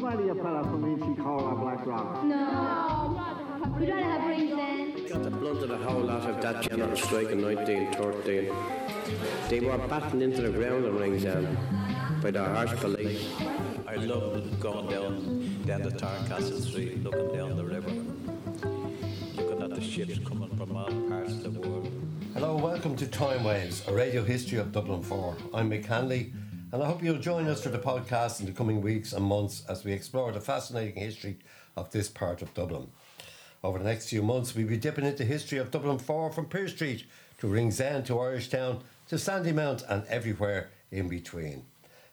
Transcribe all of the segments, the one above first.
smiley a fella from Inchy Cola Black Rock. No. We'd rather have rings then. Got the blunt of the whole lot of that general strike in 1913. They were battened into the ground in Ringsend um, by the harsh police. I love going down down the Thorncastle Street, looking down the river, looking at the ships coming from all parts of the world. Hello, welcome to Time Waves, a radio history of Dublin 4. I'm Mick Hanley, and I hope you'll join us for the podcast in the coming weeks and months as we explore the fascinating history of this part of Dublin. Over the next few months, we'll be dipping into the history of Dublin 4 from Pearse Street to Ringsend to Irishtown to Sandymount and everywhere in between.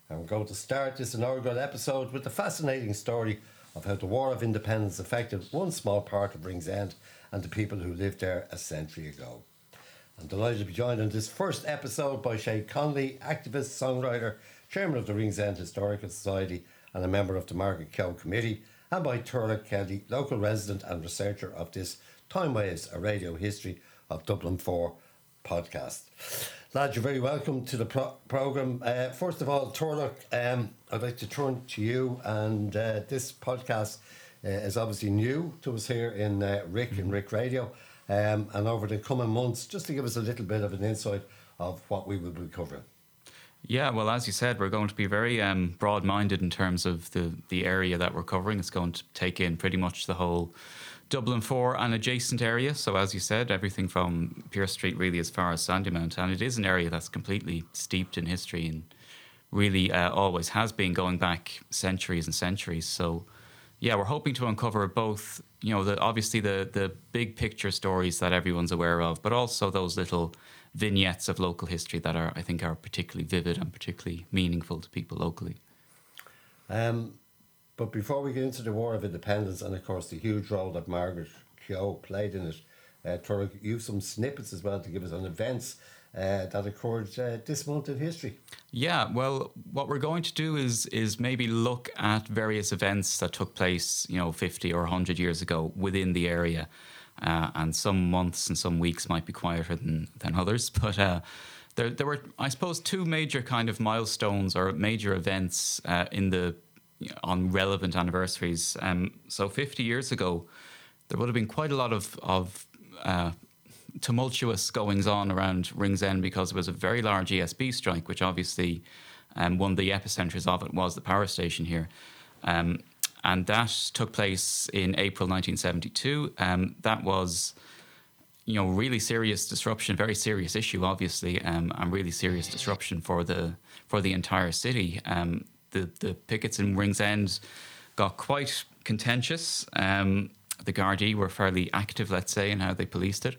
And we're going to start this inaugural episode with the fascinating story of how the War of Independence affected one small part of Ringsend and the people who lived there a century ago. I'm delighted to be joined on this first episode by Shay Conley, activist, songwriter, chairman of the Ringsend Historical Society, and a member of the Margaret Keogh Committee, and by Turlough Kelly, local resident and researcher of this Time Waves, a radio history of Dublin 4 podcast. Lads, you're very welcome to the pro- programme. Uh, first of all, Turlough, um, I'd like to turn to you, and uh, this podcast uh, is obviously new to us here in uh, Rick and Rick Radio. Um, and over the coming months, just to give us a little bit of an insight of what we will be covering. Yeah, well, as you said, we're going to be very um, broad minded in terms of the, the area that we're covering. It's going to take in pretty much the whole Dublin 4 and adjacent area. So, as you said, everything from Pearse Street really as far as Sandymount. And it is an area that's completely steeped in history and really uh, always has been going back centuries and centuries. So, yeah, we're hoping to uncover both, you know, the, obviously the, the big picture stories that everyone's aware of, but also those little vignettes of local history that are, I think, are particularly vivid and particularly meaningful to people locally. Um, but before we get into the War of Independence and, of course, the huge role that Margaret Keogh played in it, uh, Turlough, you have some snippets as well to give us on events uh, that occurred uh, this month in history. Yeah, well, what we're going to do is is maybe look at various events that took place, you know, 50 or 100 years ago within the area. Uh, and some months and some weeks might be quieter than, than others. But uh, there, there were, I suppose, two major kind of milestones or major events uh, in the on relevant anniversaries. Um, so 50 years ago, there would have been quite a lot of, of uh, tumultuous goings on around Ringsend because there was a very large ESB strike, which obviously um, one of the epicenters of it was the power station here. Um, and that took place in April 1972. Um, that was, you know, really serious disruption, very serious issue, obviously, um, and really serious disruption for the for the entire city. Um, the the pickets in Ringsend got quite contentious. Um, the Gardaí were fairly active, let's say, in how they policed it.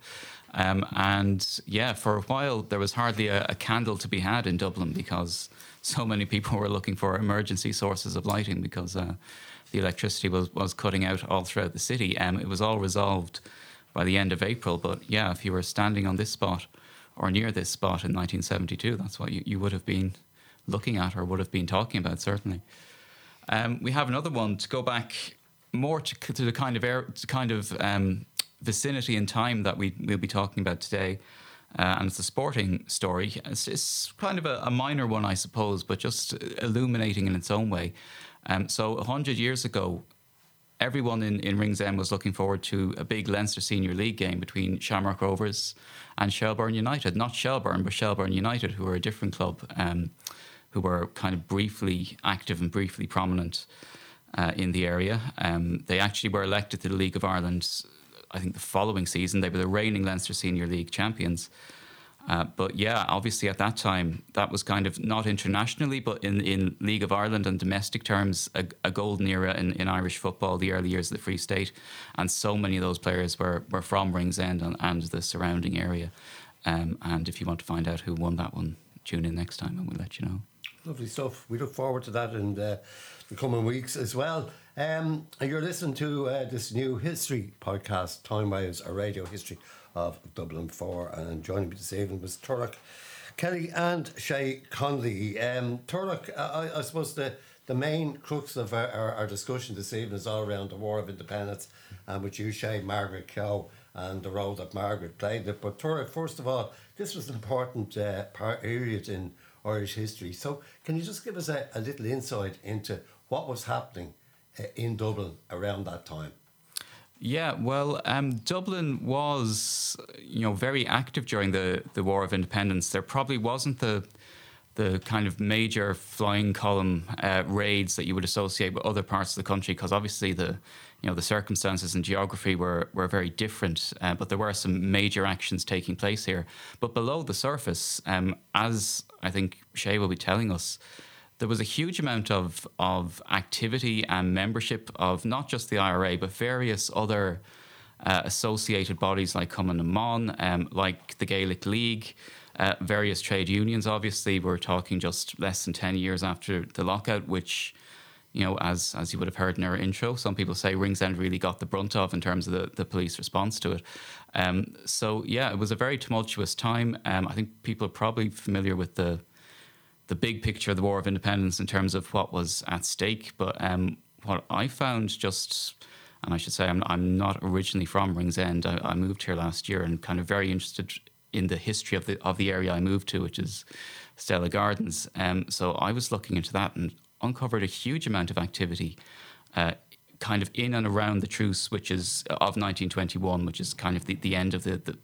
Um, and yeah, for a while there was hardly a, a, candle to be had in Dublin because so many people were looking for emergency sources of lighting because uh, the electricity was, was cutting out all throughout the city. Um, it was all resolved by the end of April. But yeah, if you were standing on this spot or near this spot in 1972, that's what you, you would have been looking at or would have been talking about, certainly. Um, we have another one to go back more to, to the kind of air, kind of um, vicinity and time that we, we'll be talking about today. Uh, and it's a sporting story. It's, it's kind of a, a, minor one, I suppose, but just illuminating in its own way. Um, so, 100 years ago, everyone in, in Ringsend was looking forward to a big Leinster Senior League game between Shamrock Rovers and Shelbourne United. Not Shelbourne, but Shelbourne United, who were a different club, um, who were kind of briefly active and briefly prominent uh, in the area. Um, they actually were elected to the League of Ireland I think the following season they were the reigning Leinster Senior League champions. Uh, but yeah, obviously at that time, that was kind of not internationally, but in, in League of Ireland and domestic terms, a, a golden era in, in Irish football, the early years of the Free State. And so many of those players were, were from Ringsend and, and the surrounding area. Um, and if you want to find out who won that one, tune in next time and we'll let you know. Lovely stuff. We look forward to that in the coming weeks as well. Um, you're listening to uh, this new history podcast, Time Waves, a radio history of Dublin 4. And joining me this evening was Turlough Kelly and Shay Conley. Um, Turlough, I, I, suppose the, the main crux of our, our, our, discussion this evening is all around the War of Independence, and with you, Shay, Margaret Keogh, and the role that Margaret played it. But Turlough, first of all, this was an important uh, period in Irish history. So, can you just give us a, a little insight into what was happening in Dublin around that time? Yeah, well, um, Dublin was, you know, very active during the, the War of Independence. There probably wasn't the the kind of major flying column uh, raids that you would associate with other parts of the country, because obviously the you know the circumstances and geography were were very different. Uh, but there were some major actions taking place here. But below the surface, um, as I think Shay will be telling us, there was a huge amount of of activity and membership of not just the IRA but various other uh, associated bodies like Cumann na mBan, um, like the Gaelic League. Uh, various trade unions, obviously, we're talking just less than 10 years after the lockout, which, you know, as as you would have heard in our intro, some people say Ringsend really got the brunt of in terms of the, the police response to it. Um, so, yeah, it was a very tumultuous time. Um, I think people are probably familiar with the the big picture of the War of Independence in terms of what was at stake. But um, what I found just, and I should say, I'm, I'm not originally from Ringsend. I, I moved here last year and kind of very interested in the history of the of the area I moved to, which is Stella Gardens. Um, so I was looking into that and uncovered a huge amount of activity. Uh, kind of in and around the truce, which is of 1921, which is kind of the, the end of the, the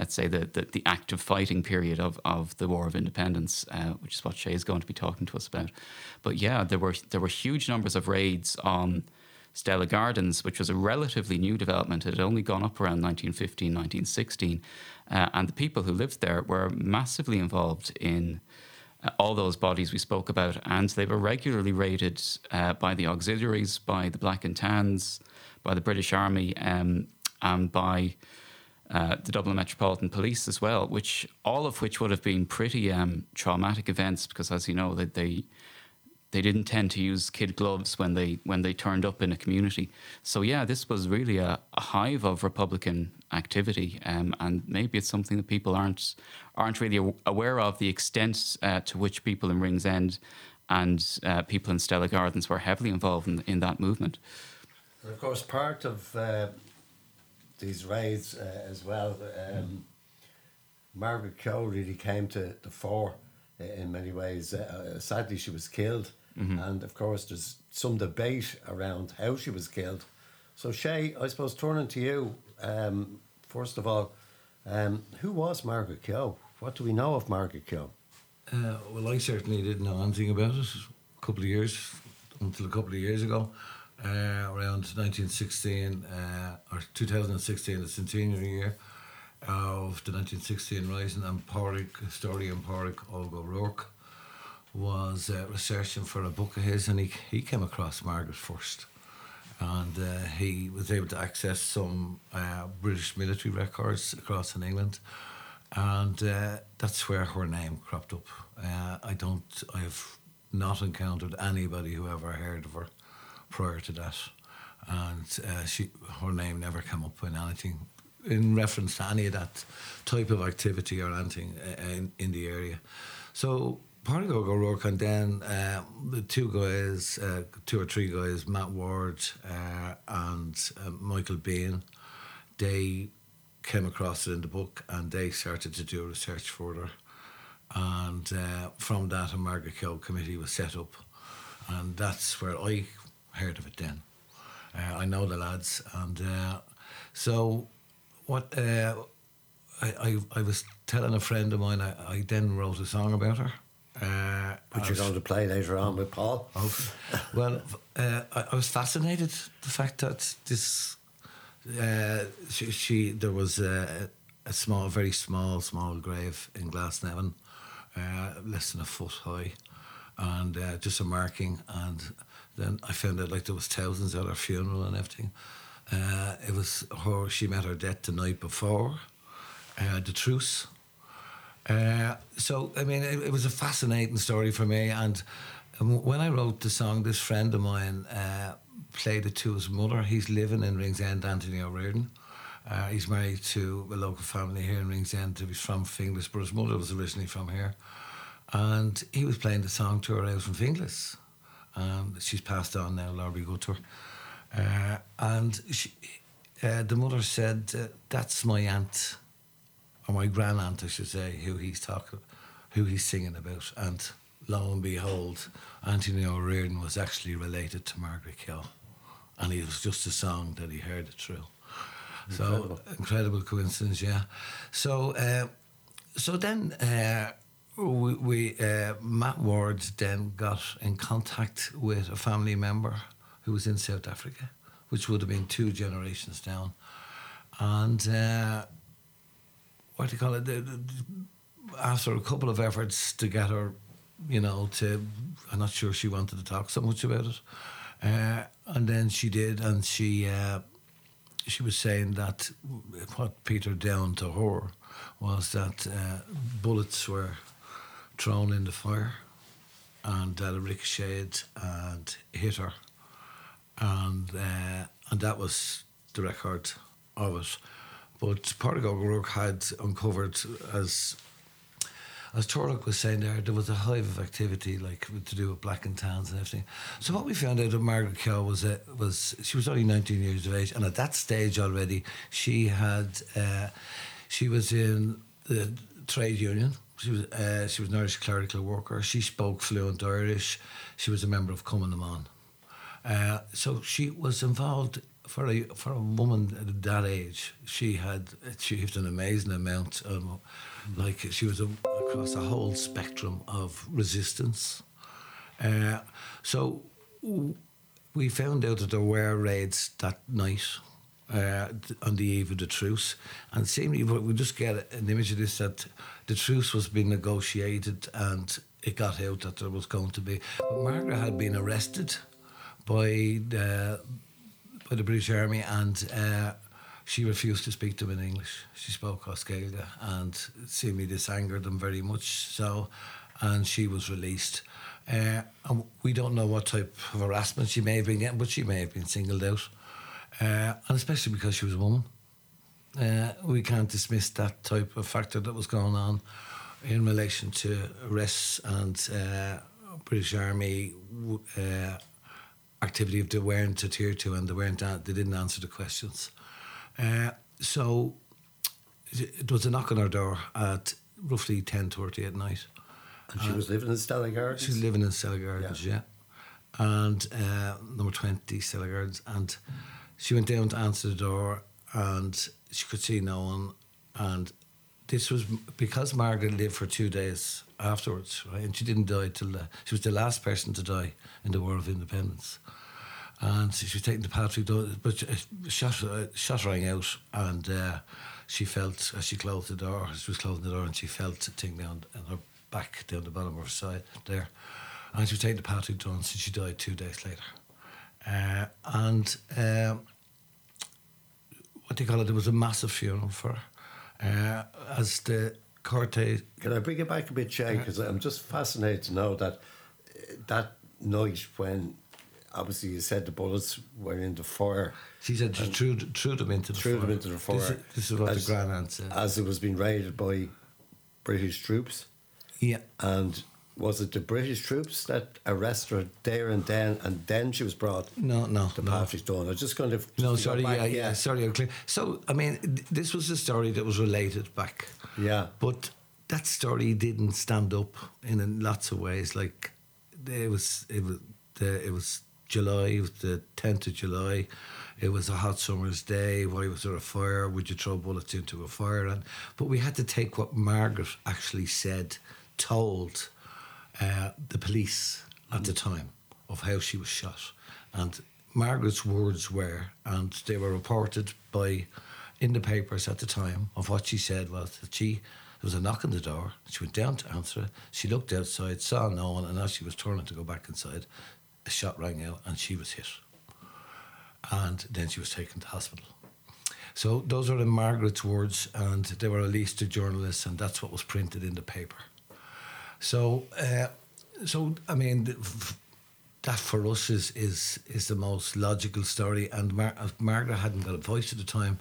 let's say, the, the, the, active fighting period of, of the War of Independence, uh, which is what Shay is going to be talking to us about. But yeah, there were there were huge numbers of raids on Stella Gardens, which was a relatively new development. It had only gone up around 1915, 1916. Uh, and the people who lived there were massively involved in uh, all those bodies we spoke about. And they were regularly raided uh, by the auxiliaries, by the Black and Tans, by the British Army, um, and by uh, the Dublin Metropolitan Police as well, which all of which would have been pretty um, traumatic events because, as you know, they, they they didn't tend to use kid gloves when they when they turned up in a community. So yeah, this was really a, a hive of Republican activity, um, and maybe it's something that people aren't aren't really aware of the extent uh, to which people in Ringsend and uh, people in Stella Gardens were heavily involved in, in that movement. And of course, part of uh, these raids uh, as well. Um, Margaret Keogh really came to the fore uh, in many ways. Uh, uh, sadly, she was killed, mm-hmm. and of course, there's some debate around how she was killed. So, Shay, I suppose turning to you, um, first of all, um, who was Margaret Keogh? What do we know of Margaret Keogh? Uh, well, I certainly didn't know anything about it a couple of years, until a couple of years ago uh, around 1916 uh, or 2016, the centenary year of the 1916 Rising, and Pádraig, historian Pádraig Olga O'Rourke was uh, researching for a book of his, and he, he came across Margaret first. And uh, he was able to access some uh, British military records across in England, and uh, that's where her name cropped up. I don't, I've not encountered anybody who ever heard of her prior to that, and uh, she her name never came up in anything in reference to any of that type of activity or anything uh, in, in the area. So part of Pádraig O'Rourke and then uh, the two guys, uh, two or three guys, Matt Ward uh, and uh, Michael Bean, they came across it in the book and they started to do research further. And uh, from that, a Margaret Keogh committee was set up. And that's where I heard of it then. Uh, I know the lads, and uh, so what uh, I, I, I was telling a friend of mine. I, I then wrote a song about her. Uh, Which you're going to play later on with Paul. Oh, well, uh, I, I, was fascinated the fact that this uh, she, she, there was a, a, small, very small, small grave in Glasnevin, less than a foot high, and just a marking and then I found out like there was thousands at her funeral and everything. Uh, it was her. She met her death the night before uh, the truce. Uh, so I mean, it, it, was a fascinating story for me. And when I wrote the song, this friend of mine uh, played it to his mother. He's living in Ringsend, Anthony O'Riordan. Uh, he's married to a local family here in Ringsend. He's from Finglas, but his mother was originally from here. And he was playing the song to her out from Finglas. Um, she's passed on now, Laurie Gutter. Uh, and she, uh, the mother said, uh, That's my aunt, or my grand aunt, I should say, who he's talking, who he's singing about. And lo and behold, Anthony O'Riordan was actually related to Margaret Keogh. and it was just a song that he heard it through. So Incredible. incredible coincidence, yeah. So uh, so then uh, we, we uh, Matt Ward then got in contact with a family member who was in South Africa, which would have been two generations down, and uh, what do you call it? After a couple of efforts to get her, you know, to I'm not sure she wanted to talk so much about it, uh, and then she did, and she. Uh, she was saying that what Peter down to her was that uh, bullets were thrown in the fire and that it ricocheted and hit her. And, uh, and that was the record of it. But Pádraig O'Rourke had uncovered, as as Turlough was saying there, there was a hive of activity like to do with black and tans and everything. So what we found out of Margaret Keogh was that was she was only 19 years of age, and at that stage already she had uh, she was in the trade union. She was uh, she was an Irish clerical worker. She spoke fluent Irish. She was a member of Cumann na. Uh, so she was involved for a for a woman at that age. She had achieved an amazing amount. Like she was a, across a whole spectrum of resistance. Uh, so we found out that there were raids that night. Uh, on the eve of the truce, and seemingly we just get an image of this that the truce was being negotiated, and it got out that there was going to be. But Margaret had been arrested by the by the British Army, and uh, she refused to speak to them in English. She spoke as Gaeilge, and seemingly this angered them very much. So, and she was released. Uh, and we don't know what type of harassment she may have been getting, but she may have been singled out, uh, and especially because she was a woman. Uh, we can't dismiss that type of factor that was going on in relation to arrests and uh, British Army uh, activity if they weren't adhered to and they weren't they didn't answer the questions. Uh, so it was a knock on our door at roughly ten thirty at night. And she was living in Stella Gardens. She's living in Stella Gardens, yeah. And uh, number 20, Stella Gardens. And she went down to answer the door and she could see no one. And this was because Margaret lived for two days afterwards, right? And she didn't die till she was the last person to die in the War of Independence. And she was taken to Patrick, but a shot, a shot rang out, and uh, she felt as she closed the door, she was closing the door, and she felt a thing down in her back, down the bottom of her side there. And she was taken to Patrick Dun, and she died two days later. Uh, and um, what do you call it? There was a massive funeral for her. Uh, as the cortege Can I bring it back a bit, Shay? Because I'm just fascinated to know that that night when obviously you said the bullets were in the fire, She said she threw, threw them into the threw fire. them into the fire. This is, this is what as, the grand aunt said. As it was being raided by British troops. yeah. And was it the British troops that arrested her there and then, and then she was brought No, no, to no. Patrick's Dawn? I was just going to. No, just to go sorry, back, yeah, yeah, sorry, I'm clear. So, I mean, th- this was a story that was related back. Yeah. But that story didn't stand up in, in lots of ways. Like, it was, it was, the, it was July, it was the 10th of July. It was a hot summer's day. Why was there a fire? Would you throw bullets into a fire? And But we had to take what Margaret actually said, told uh, the police at the time of how she was shot. And Margaret's words were, and they were reported by in the papers at the time of what she said was that she there was a knock on the door. She went down to answer it. She looked outside, saw no one, and as she was turning to go back inside, a shot rang out, and she was hit. And then she was taken to hospital. So those are in Margaret's words, and they were released to journalists, and that's what was printed in the paper. So, uh, so I mean, that for us is is is the most logical story. And Mar- Margaret hadn't got a voice at the time,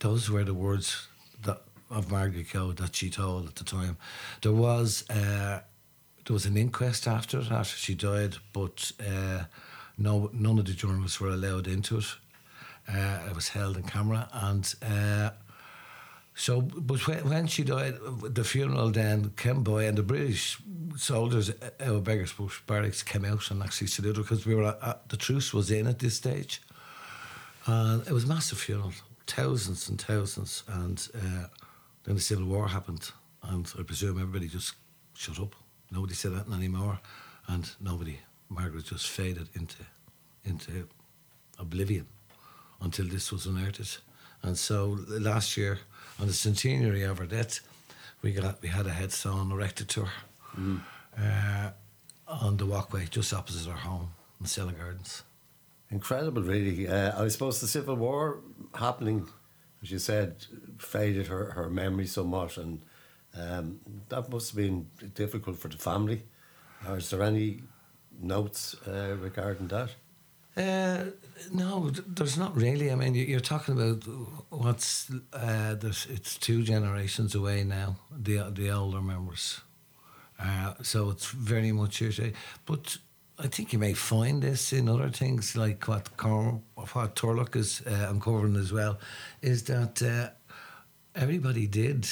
those were the words that of Margaret Keogh that she told at the time. There was uh, there was an inquest after after she died, but uh, no none of the journalists were allowed into it. Uh, it was held in camera, and uh, so, but when, she died, the funeral then came by, and the British soldiers uh, out of Beggar's barracks came out and actually saluted because we were at, at- the truce was in at this stage. And it was a massive funeral, thousands and thousands. And uh, then the Civil War happened, and I presume everybody just shut up. Nobody said that anymore, and nobody. Margaret just faded into into oblivion until this was unearthed. And so last year, on the centenary of her death, we got we had a headstone erected to her uh, on the walkway just opposite our home in Stella Gardens. Incredible, really. Uh, I suppose the Civil War happening, as you said, faded her, her memory so much, and um, that must have been difficult for the family. Is there any notes uh, regarding that? Uh, no, there's not really. I mean, you- you're talking about what's uh, there's, it's two generations away now. The the older members, uh, so it's very much here today. But I think you may find this in other things like what Cor- what Turlough is uh, uncovering as well, is that uh, everybody did.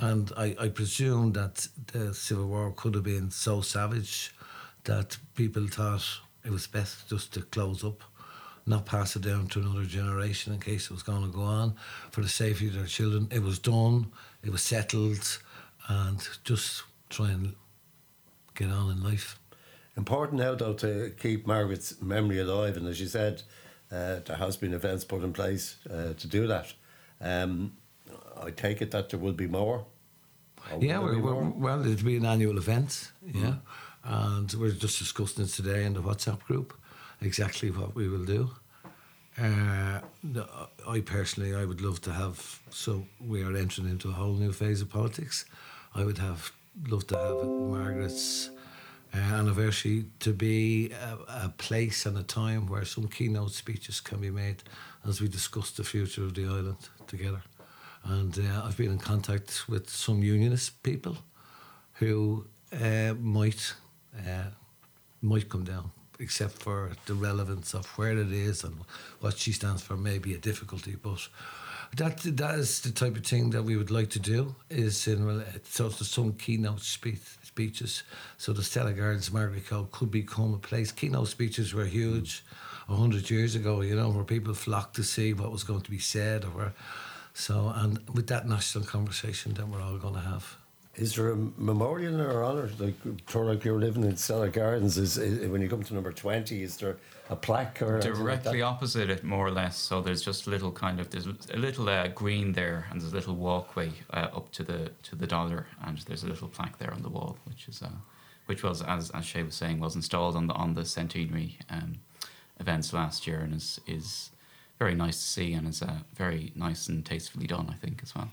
And I, I presume that the Civil War could have been so savage that people thought it was best just to close up, not pass it down to another generation in case it was going to go on for the safety of their children. It was done, it was settled, and just try and get on in life. Important now, though, to keep Margaret's memory alive, and as you said, uh, there has been events put in place uh, to do that. Um, I take it that there will be more. Yeah, we're, more? well, it'll be an annual event, yeah. And we're just discussing it today in the WhatsApp group, exactly what we will do. Uh, I personally, I would love to have, so we are entering into a whole new phase of politics. I would have love to have Margaret's uh, anniversary to be a, a place and a time where some keynote speeches can be made as we discuss the future of the island together. And uh, I've been in contact with some unionist people who uh, might uh, might come down, except for the relevance of where it is and what she stands for may be a difficulty. But that that is the type of thing that we would like to do. Is in so there's some keynote speech, speeches. So the Stella Gardens Margaret Cole could become a place. Keynote speeches were huge. Hundred years ago, you know, where people flocked to see what was going to be said, or where, so and with that national conversation that we're all going to have. Is there a memorial or honour? Like, like you're living in Stella Gardens, is, is when you come to number 20, is there a plaque or like Directly that? opposite it, more or less. So there's just a little kind of there's a little uh, green there, and there's a little walkway uh, up to the to the dollar, and there's a little plaque there on the wall, which is uh, which was as as Shay was saying was installed on the on the centenary um, events last year, and is is very nice to see, and is uh, very nice and tastefully done, I think, as well.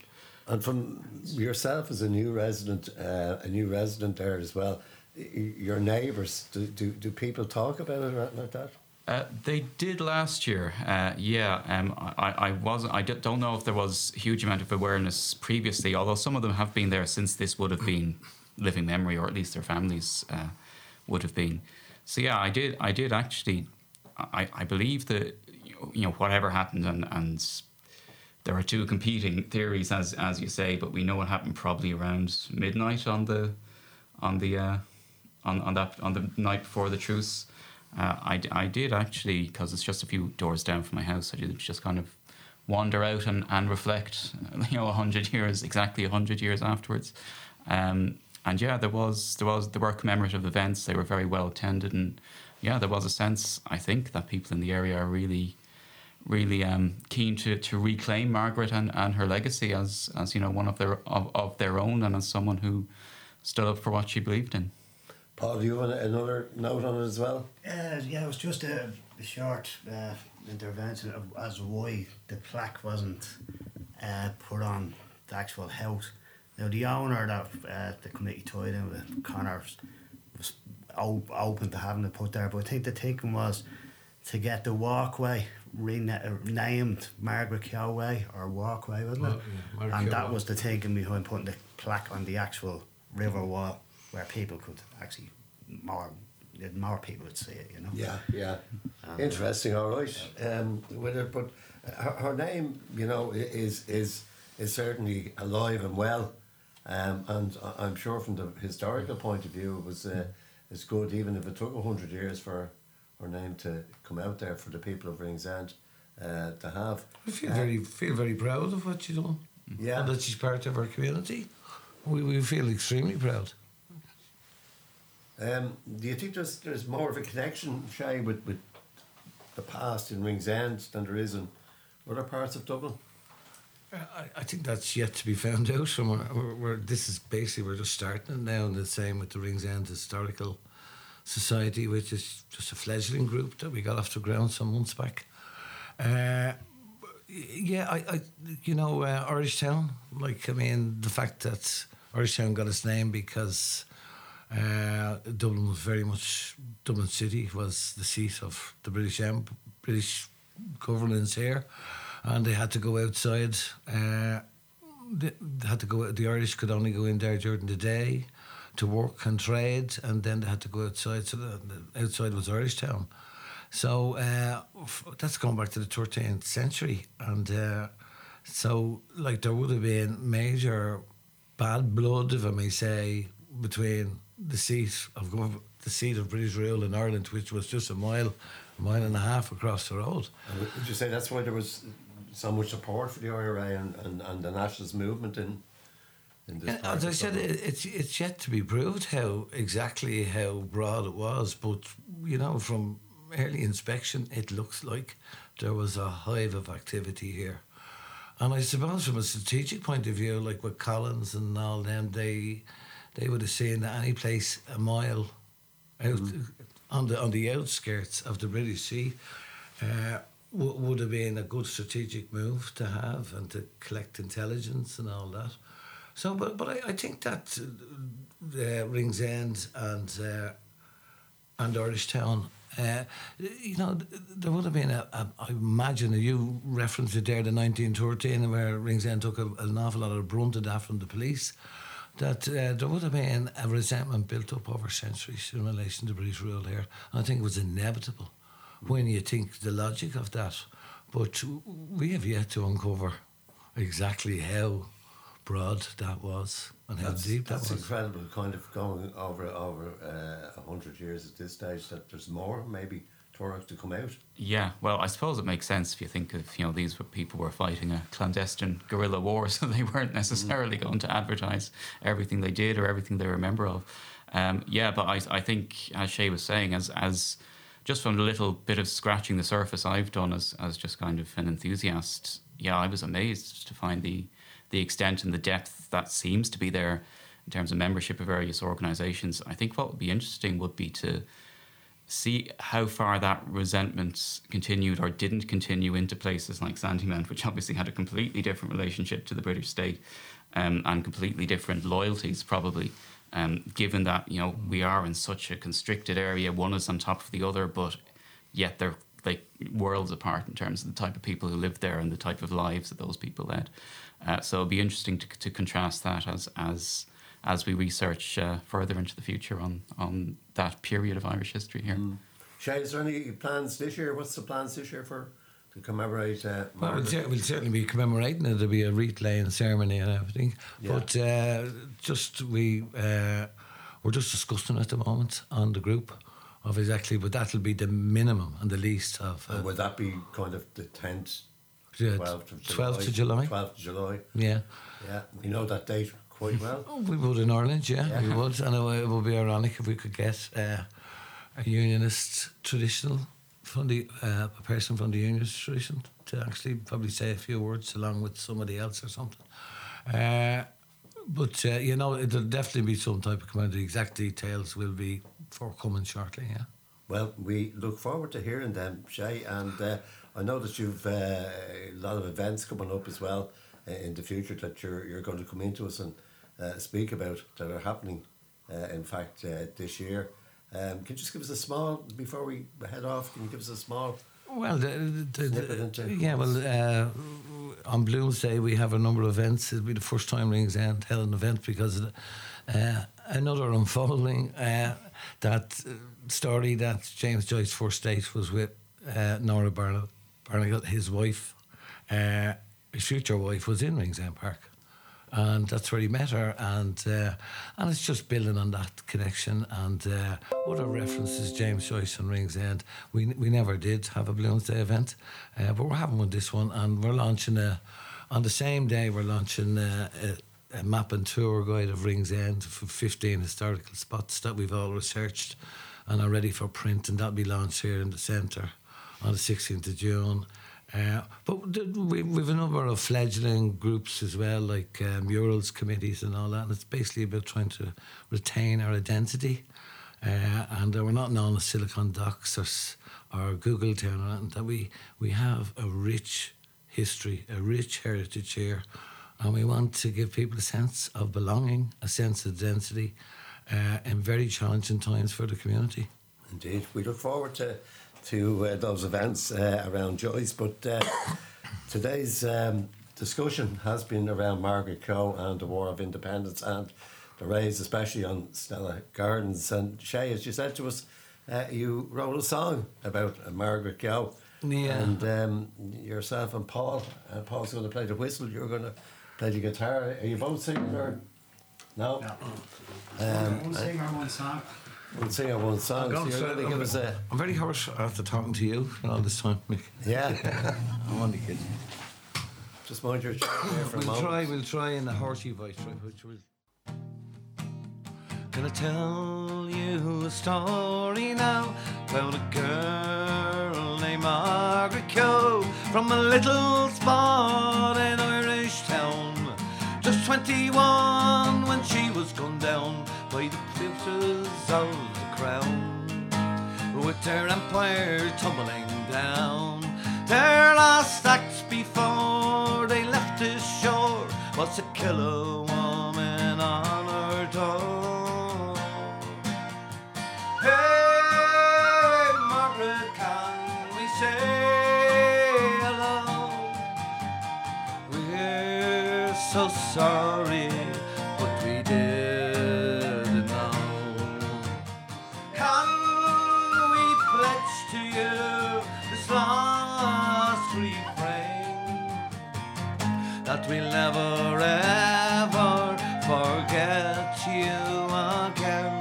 And from yourself as a new resident, uh, a new resident there as well, your neighbours, do, do, do people talk about it or anything like that? Uh, they did last year, uh, yeah. Um, I, I wasn't. I don't know if there was a huge amount of awareness previously, although some of them have been there since this would have been living memory, or at least their families uh, would have been. So yeah, I did. I did actually. I, I believe that you know whatever happened, and, and there are two competing theories, as as you say, but we know it happened probably around midnight on the on the uh, on on that on the night before the truce. Uh, I, I did actually because it's just a few doors down from my house. I did just kind of wander out and, and reflect. You know, hundred years exactly hundred years afterwards. Um, and yeah, there was there was there were commemorative events. They were very well attended, and yeah, there was a sense I think that people in the area are really really um, keen to, to reclaim Margaret and, and her legacy as as you know one of their of, of their own and as someone who stood up for what she believed in. Paul, do you have another note on it as well? Uh, yeah, it was just a, a short uh, intervention of, as to why the plaque wasn't uh, put on the actual house. Now, the owner that uh, the committee tied in with, Connor, was op- open to having it put there, but I think the thinking was to get the walkway rena- named Margaret Keogh Way or Walkway, wasn't it? Well, yeah, and that was the thinking behind putting the plaque on the actual river wall where people could actually more more people would see it, you know. Yeah, yeah. Interesting, all right. Um, with it, but her, her name, you know, is is is certainly alive and well, um, and I- I'm sure from the historical point of view, it was uh, it's good, even if it took hundred years for her name to come out there for the people of Ringsend. uh, to have. I feel Uh, very feel very proud of what you done. Yeah. And that she's part of our community. We, we feel extremely proud. Um, do you think there's there's more of a connection, Shay, with, with the past in Ringsend than there is in other parts of Dublin? I, I think that's yet to be found out. From where, where, where this is basically we're just starting it now, and the same with the Ringsend Historical Society, which is just a fledgling group that we got off the ground some months back. Uh, yeah, I, I you know, uh, Irish Town. Like, I mean, the fact that Irish Town got its name because uh, Dublin was very much Dublin City was the seat of the British Em- British governance here, and they had to go outside. Uh, they had to go. The Irish could only go in there during the day to work and trade, and then they had to go outside. So the, the outside was Irish Town. So uh, that's going back to the 13th century, and uh, so like there would have been major bad blood, if I may say, between the seat of the seat of British rule in Ireland, which was just a mile, a mile and a half across the road. Would you say that's why there was so much support for the IRA and, and, and the nationalist movement in in this And As I said, it, it's it's yet to be proved how exactly how broad it was, but you know, from early inspection, it looks like there was a hive of activity here. And I suppose from a strategic point of view, like with Collins and all them, they they would have seen that any place a mile out on the on the outskirts of the British Sea uh, w- would have been a good strategic move to have and to collect intelligence and all that. So, but but I, I think that uh, uh, Ringsend and uh, and Irish Town, uh, you know, there would have been a, a I imagine you referenced it there, the 1913, where Ringsend took a, an awful lot of brunt of that from the police. That uh, there would have been a resentment built up over centuries in relation to British rule here. And I think it was inevitable when you think the logic of that. But we have yet to uncover exactly how broad that was and how That's, deep that that's was. incredible, kind of going over over uh, a hundred years at this stage. That there's more, maybe Turlough to come out. Yeah, well, I suppose it makes sense if you think of, you know, these were people were fighting a clandestine guerrilla war, so they weren't necessarily going to advertise everything they did or everything they were a member of. Um, yeah, but I, I think, as Shay was saying, as as just from the little bit of scratching the surface I've done as as just kind of an enthusiast, yeah, I was amazed to find the the extent and the depth that seems to be there in terms of membership of various organisations. I think what would be interesting would be to see how far that resentment continued or didn't continue into places like Sandymount, which obviously had a completely different relationship to the British state um, and completely different loyalties, probably. Um, given that you know we are in such a constricted area, one is on top of the other, but yet they're like worlds apart in terms of the type of people who lived there and the type of lives that those people led. Uh, so it'll be interesting to, to contrast that as as as we research uh, further into the future on on that period of Irish history here. Shay, is there any plans this year? What's the plans this year for to commemorate uh, Well, we'll, cer- we'll certainly be commemorating it. There'll be a wreath laying ceremony and everything. Yeah. But uh, just we uh, we're just discussing at the moment on the group of exactly, but that'll be the minimum and the least of uh, would that be kind of the tenth, twelfth of July? 12th of July. Twelfth of July. yeah. Yeah, we know that date quite well. Oh, we would in Ireland, yeah, we would, and it, it would be ironic if we could get uh, a unionist traditional from the uh, a person from the unionist tradition to actually probably say a few words along with somebody else or something. Uh, but uh, you know, there'll definitely be some type of comment. The exact details will be forthcoming shortly. Yeah. Well, we look forward to hearing them, Shay, and uh, I know that you've uh, a lot of events coming up as well uh, in the future that you're you're going to come into us and uh, speak about that are happening. Uh, in fact, uh, this year, um, can you just give us a small before we head off? Can you give us a small? Well, the, the, the, yeah, well, uh, on Bloomsday we have a number of events. It'll be the first time Ringsend held an event because of the, uh, another unfolding uh, that uh, story that James Joyce first date was with uh, Nora Barn- Barnacle, his wife, uh, his future wife, was in Ringsend Park. And that's where he met her, and uh, and it's just building on that connection and uh, other references. James Joyce and Ringsend. We we never did have a Bloomsday event, uh, but we're having one this one, and we're launching a on the same day. We're launching a, a, a map and tour guide of Ringsend for 15 historical spots that we've all researched and are ready for print, and that'll be launched here in the centre on the 16th of June. Uh, but we, we've a number of fledgling groups as well, like uh, murals committees and all that. And it's basically about trying to retain our identity. Uh, and uh, we're not known as Silicon Docks or, or Google Town or. That we, we have a rich history, a rich heritage here. And we want to give people a sense of belonging, a sense of density, uh, in very challenging times for the community. Indeed, we look forward to to uh, those events uh, around Joyce. But uh, today's um, discussion has been around Margaret Keogh and the War of Independence and the raids, especially on Stella Gardens. And Shay, as you said to us, uh, you wrote a song about uh, Margaret Keogh. Yeah. And um, yourself and Paul, uh, Paul's going to play the whistle. You're going to play the guitar. Are you both singing or no? Um, one singer, one song. We'll sing our one song. So you're going to give us a I'm very hurt after talking to you all this time. Mick. yeah. I'm only kidding. Just mind your for We'll try, we'll try in the horsey voice, right, which will. Gonna tell you a story now about a girl named Margaret Keogh from a little spot in Irish town. Just 21 when she was gunned down by the princes of the crown with their empire tumbling down. Their last act before they left this shore was to kill a woman on her door. Hey, Margaret, can we say hello? We're so sorry, but we didn't we'll never ever forget you again?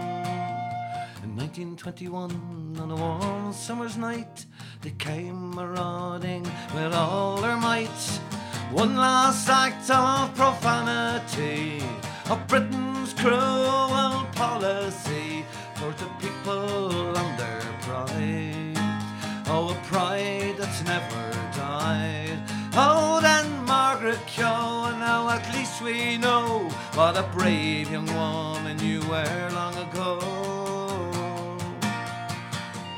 In 1921, on a warm summer's night, they came marauding with all their might. One last act of profanity of Britain's cruel policy for the people and their pride. Oh, a pride that's never died. Oh, then least we know what a brave young woman you were long ago.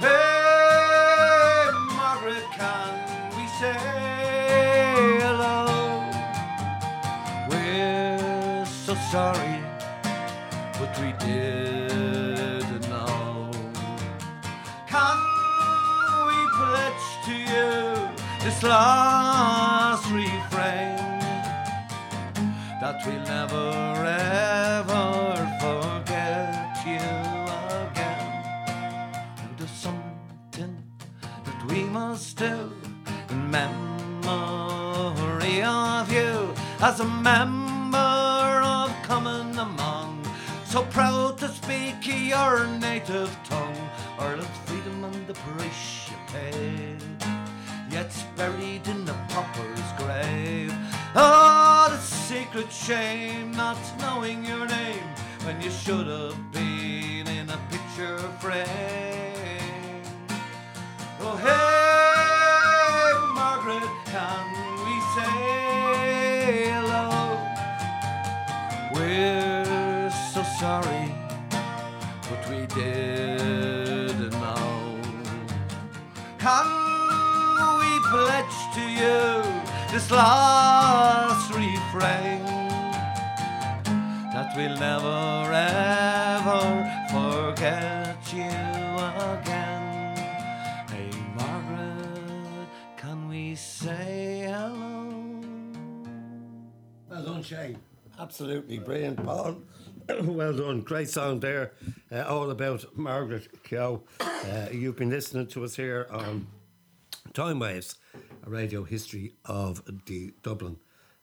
Hey, Margaret, can we say hello? We're so sorry, but we didn't know. Can we pledge to you this last we'll never ever forget you again? There's something that we must do in memory of you as a member of Cumann na mBan. So proud to speak your native shame not knowing your name when you should have Absolutely brilliant, Paul. well done. Great song there. Uh, all about Margaret Keogh. Uh, you've been listening to us here on Time Waves, a radio history of the Dublin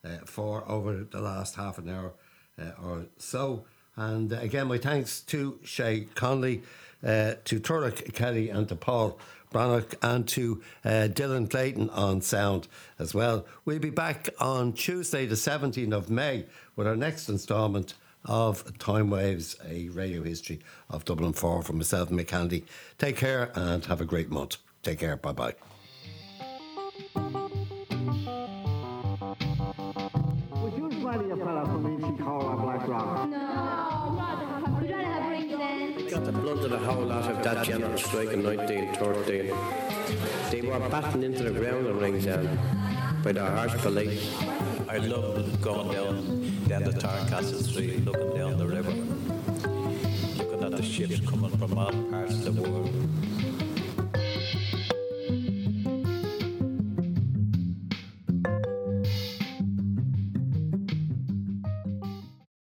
uh, for over the last half an hour uh, or so. And uh, again, my thanks to Shay Conley, uh, to Turlough Kelly, and to Paul Brannock, and to uh, Dylan Clayton on sound as well. We'll be back on Tuesday, the 17th of May, with our next instalment of Time Waves, a radio history of Dublin 4 from myself and Mick Handy. Take care and have a great month. Take care. Bye bye. That general strike in 1913. They were batting into the ground in Ringsend by the harsh police. I love going down down the Thorncastle Street, looking down the river, looking at the ships coming from all parts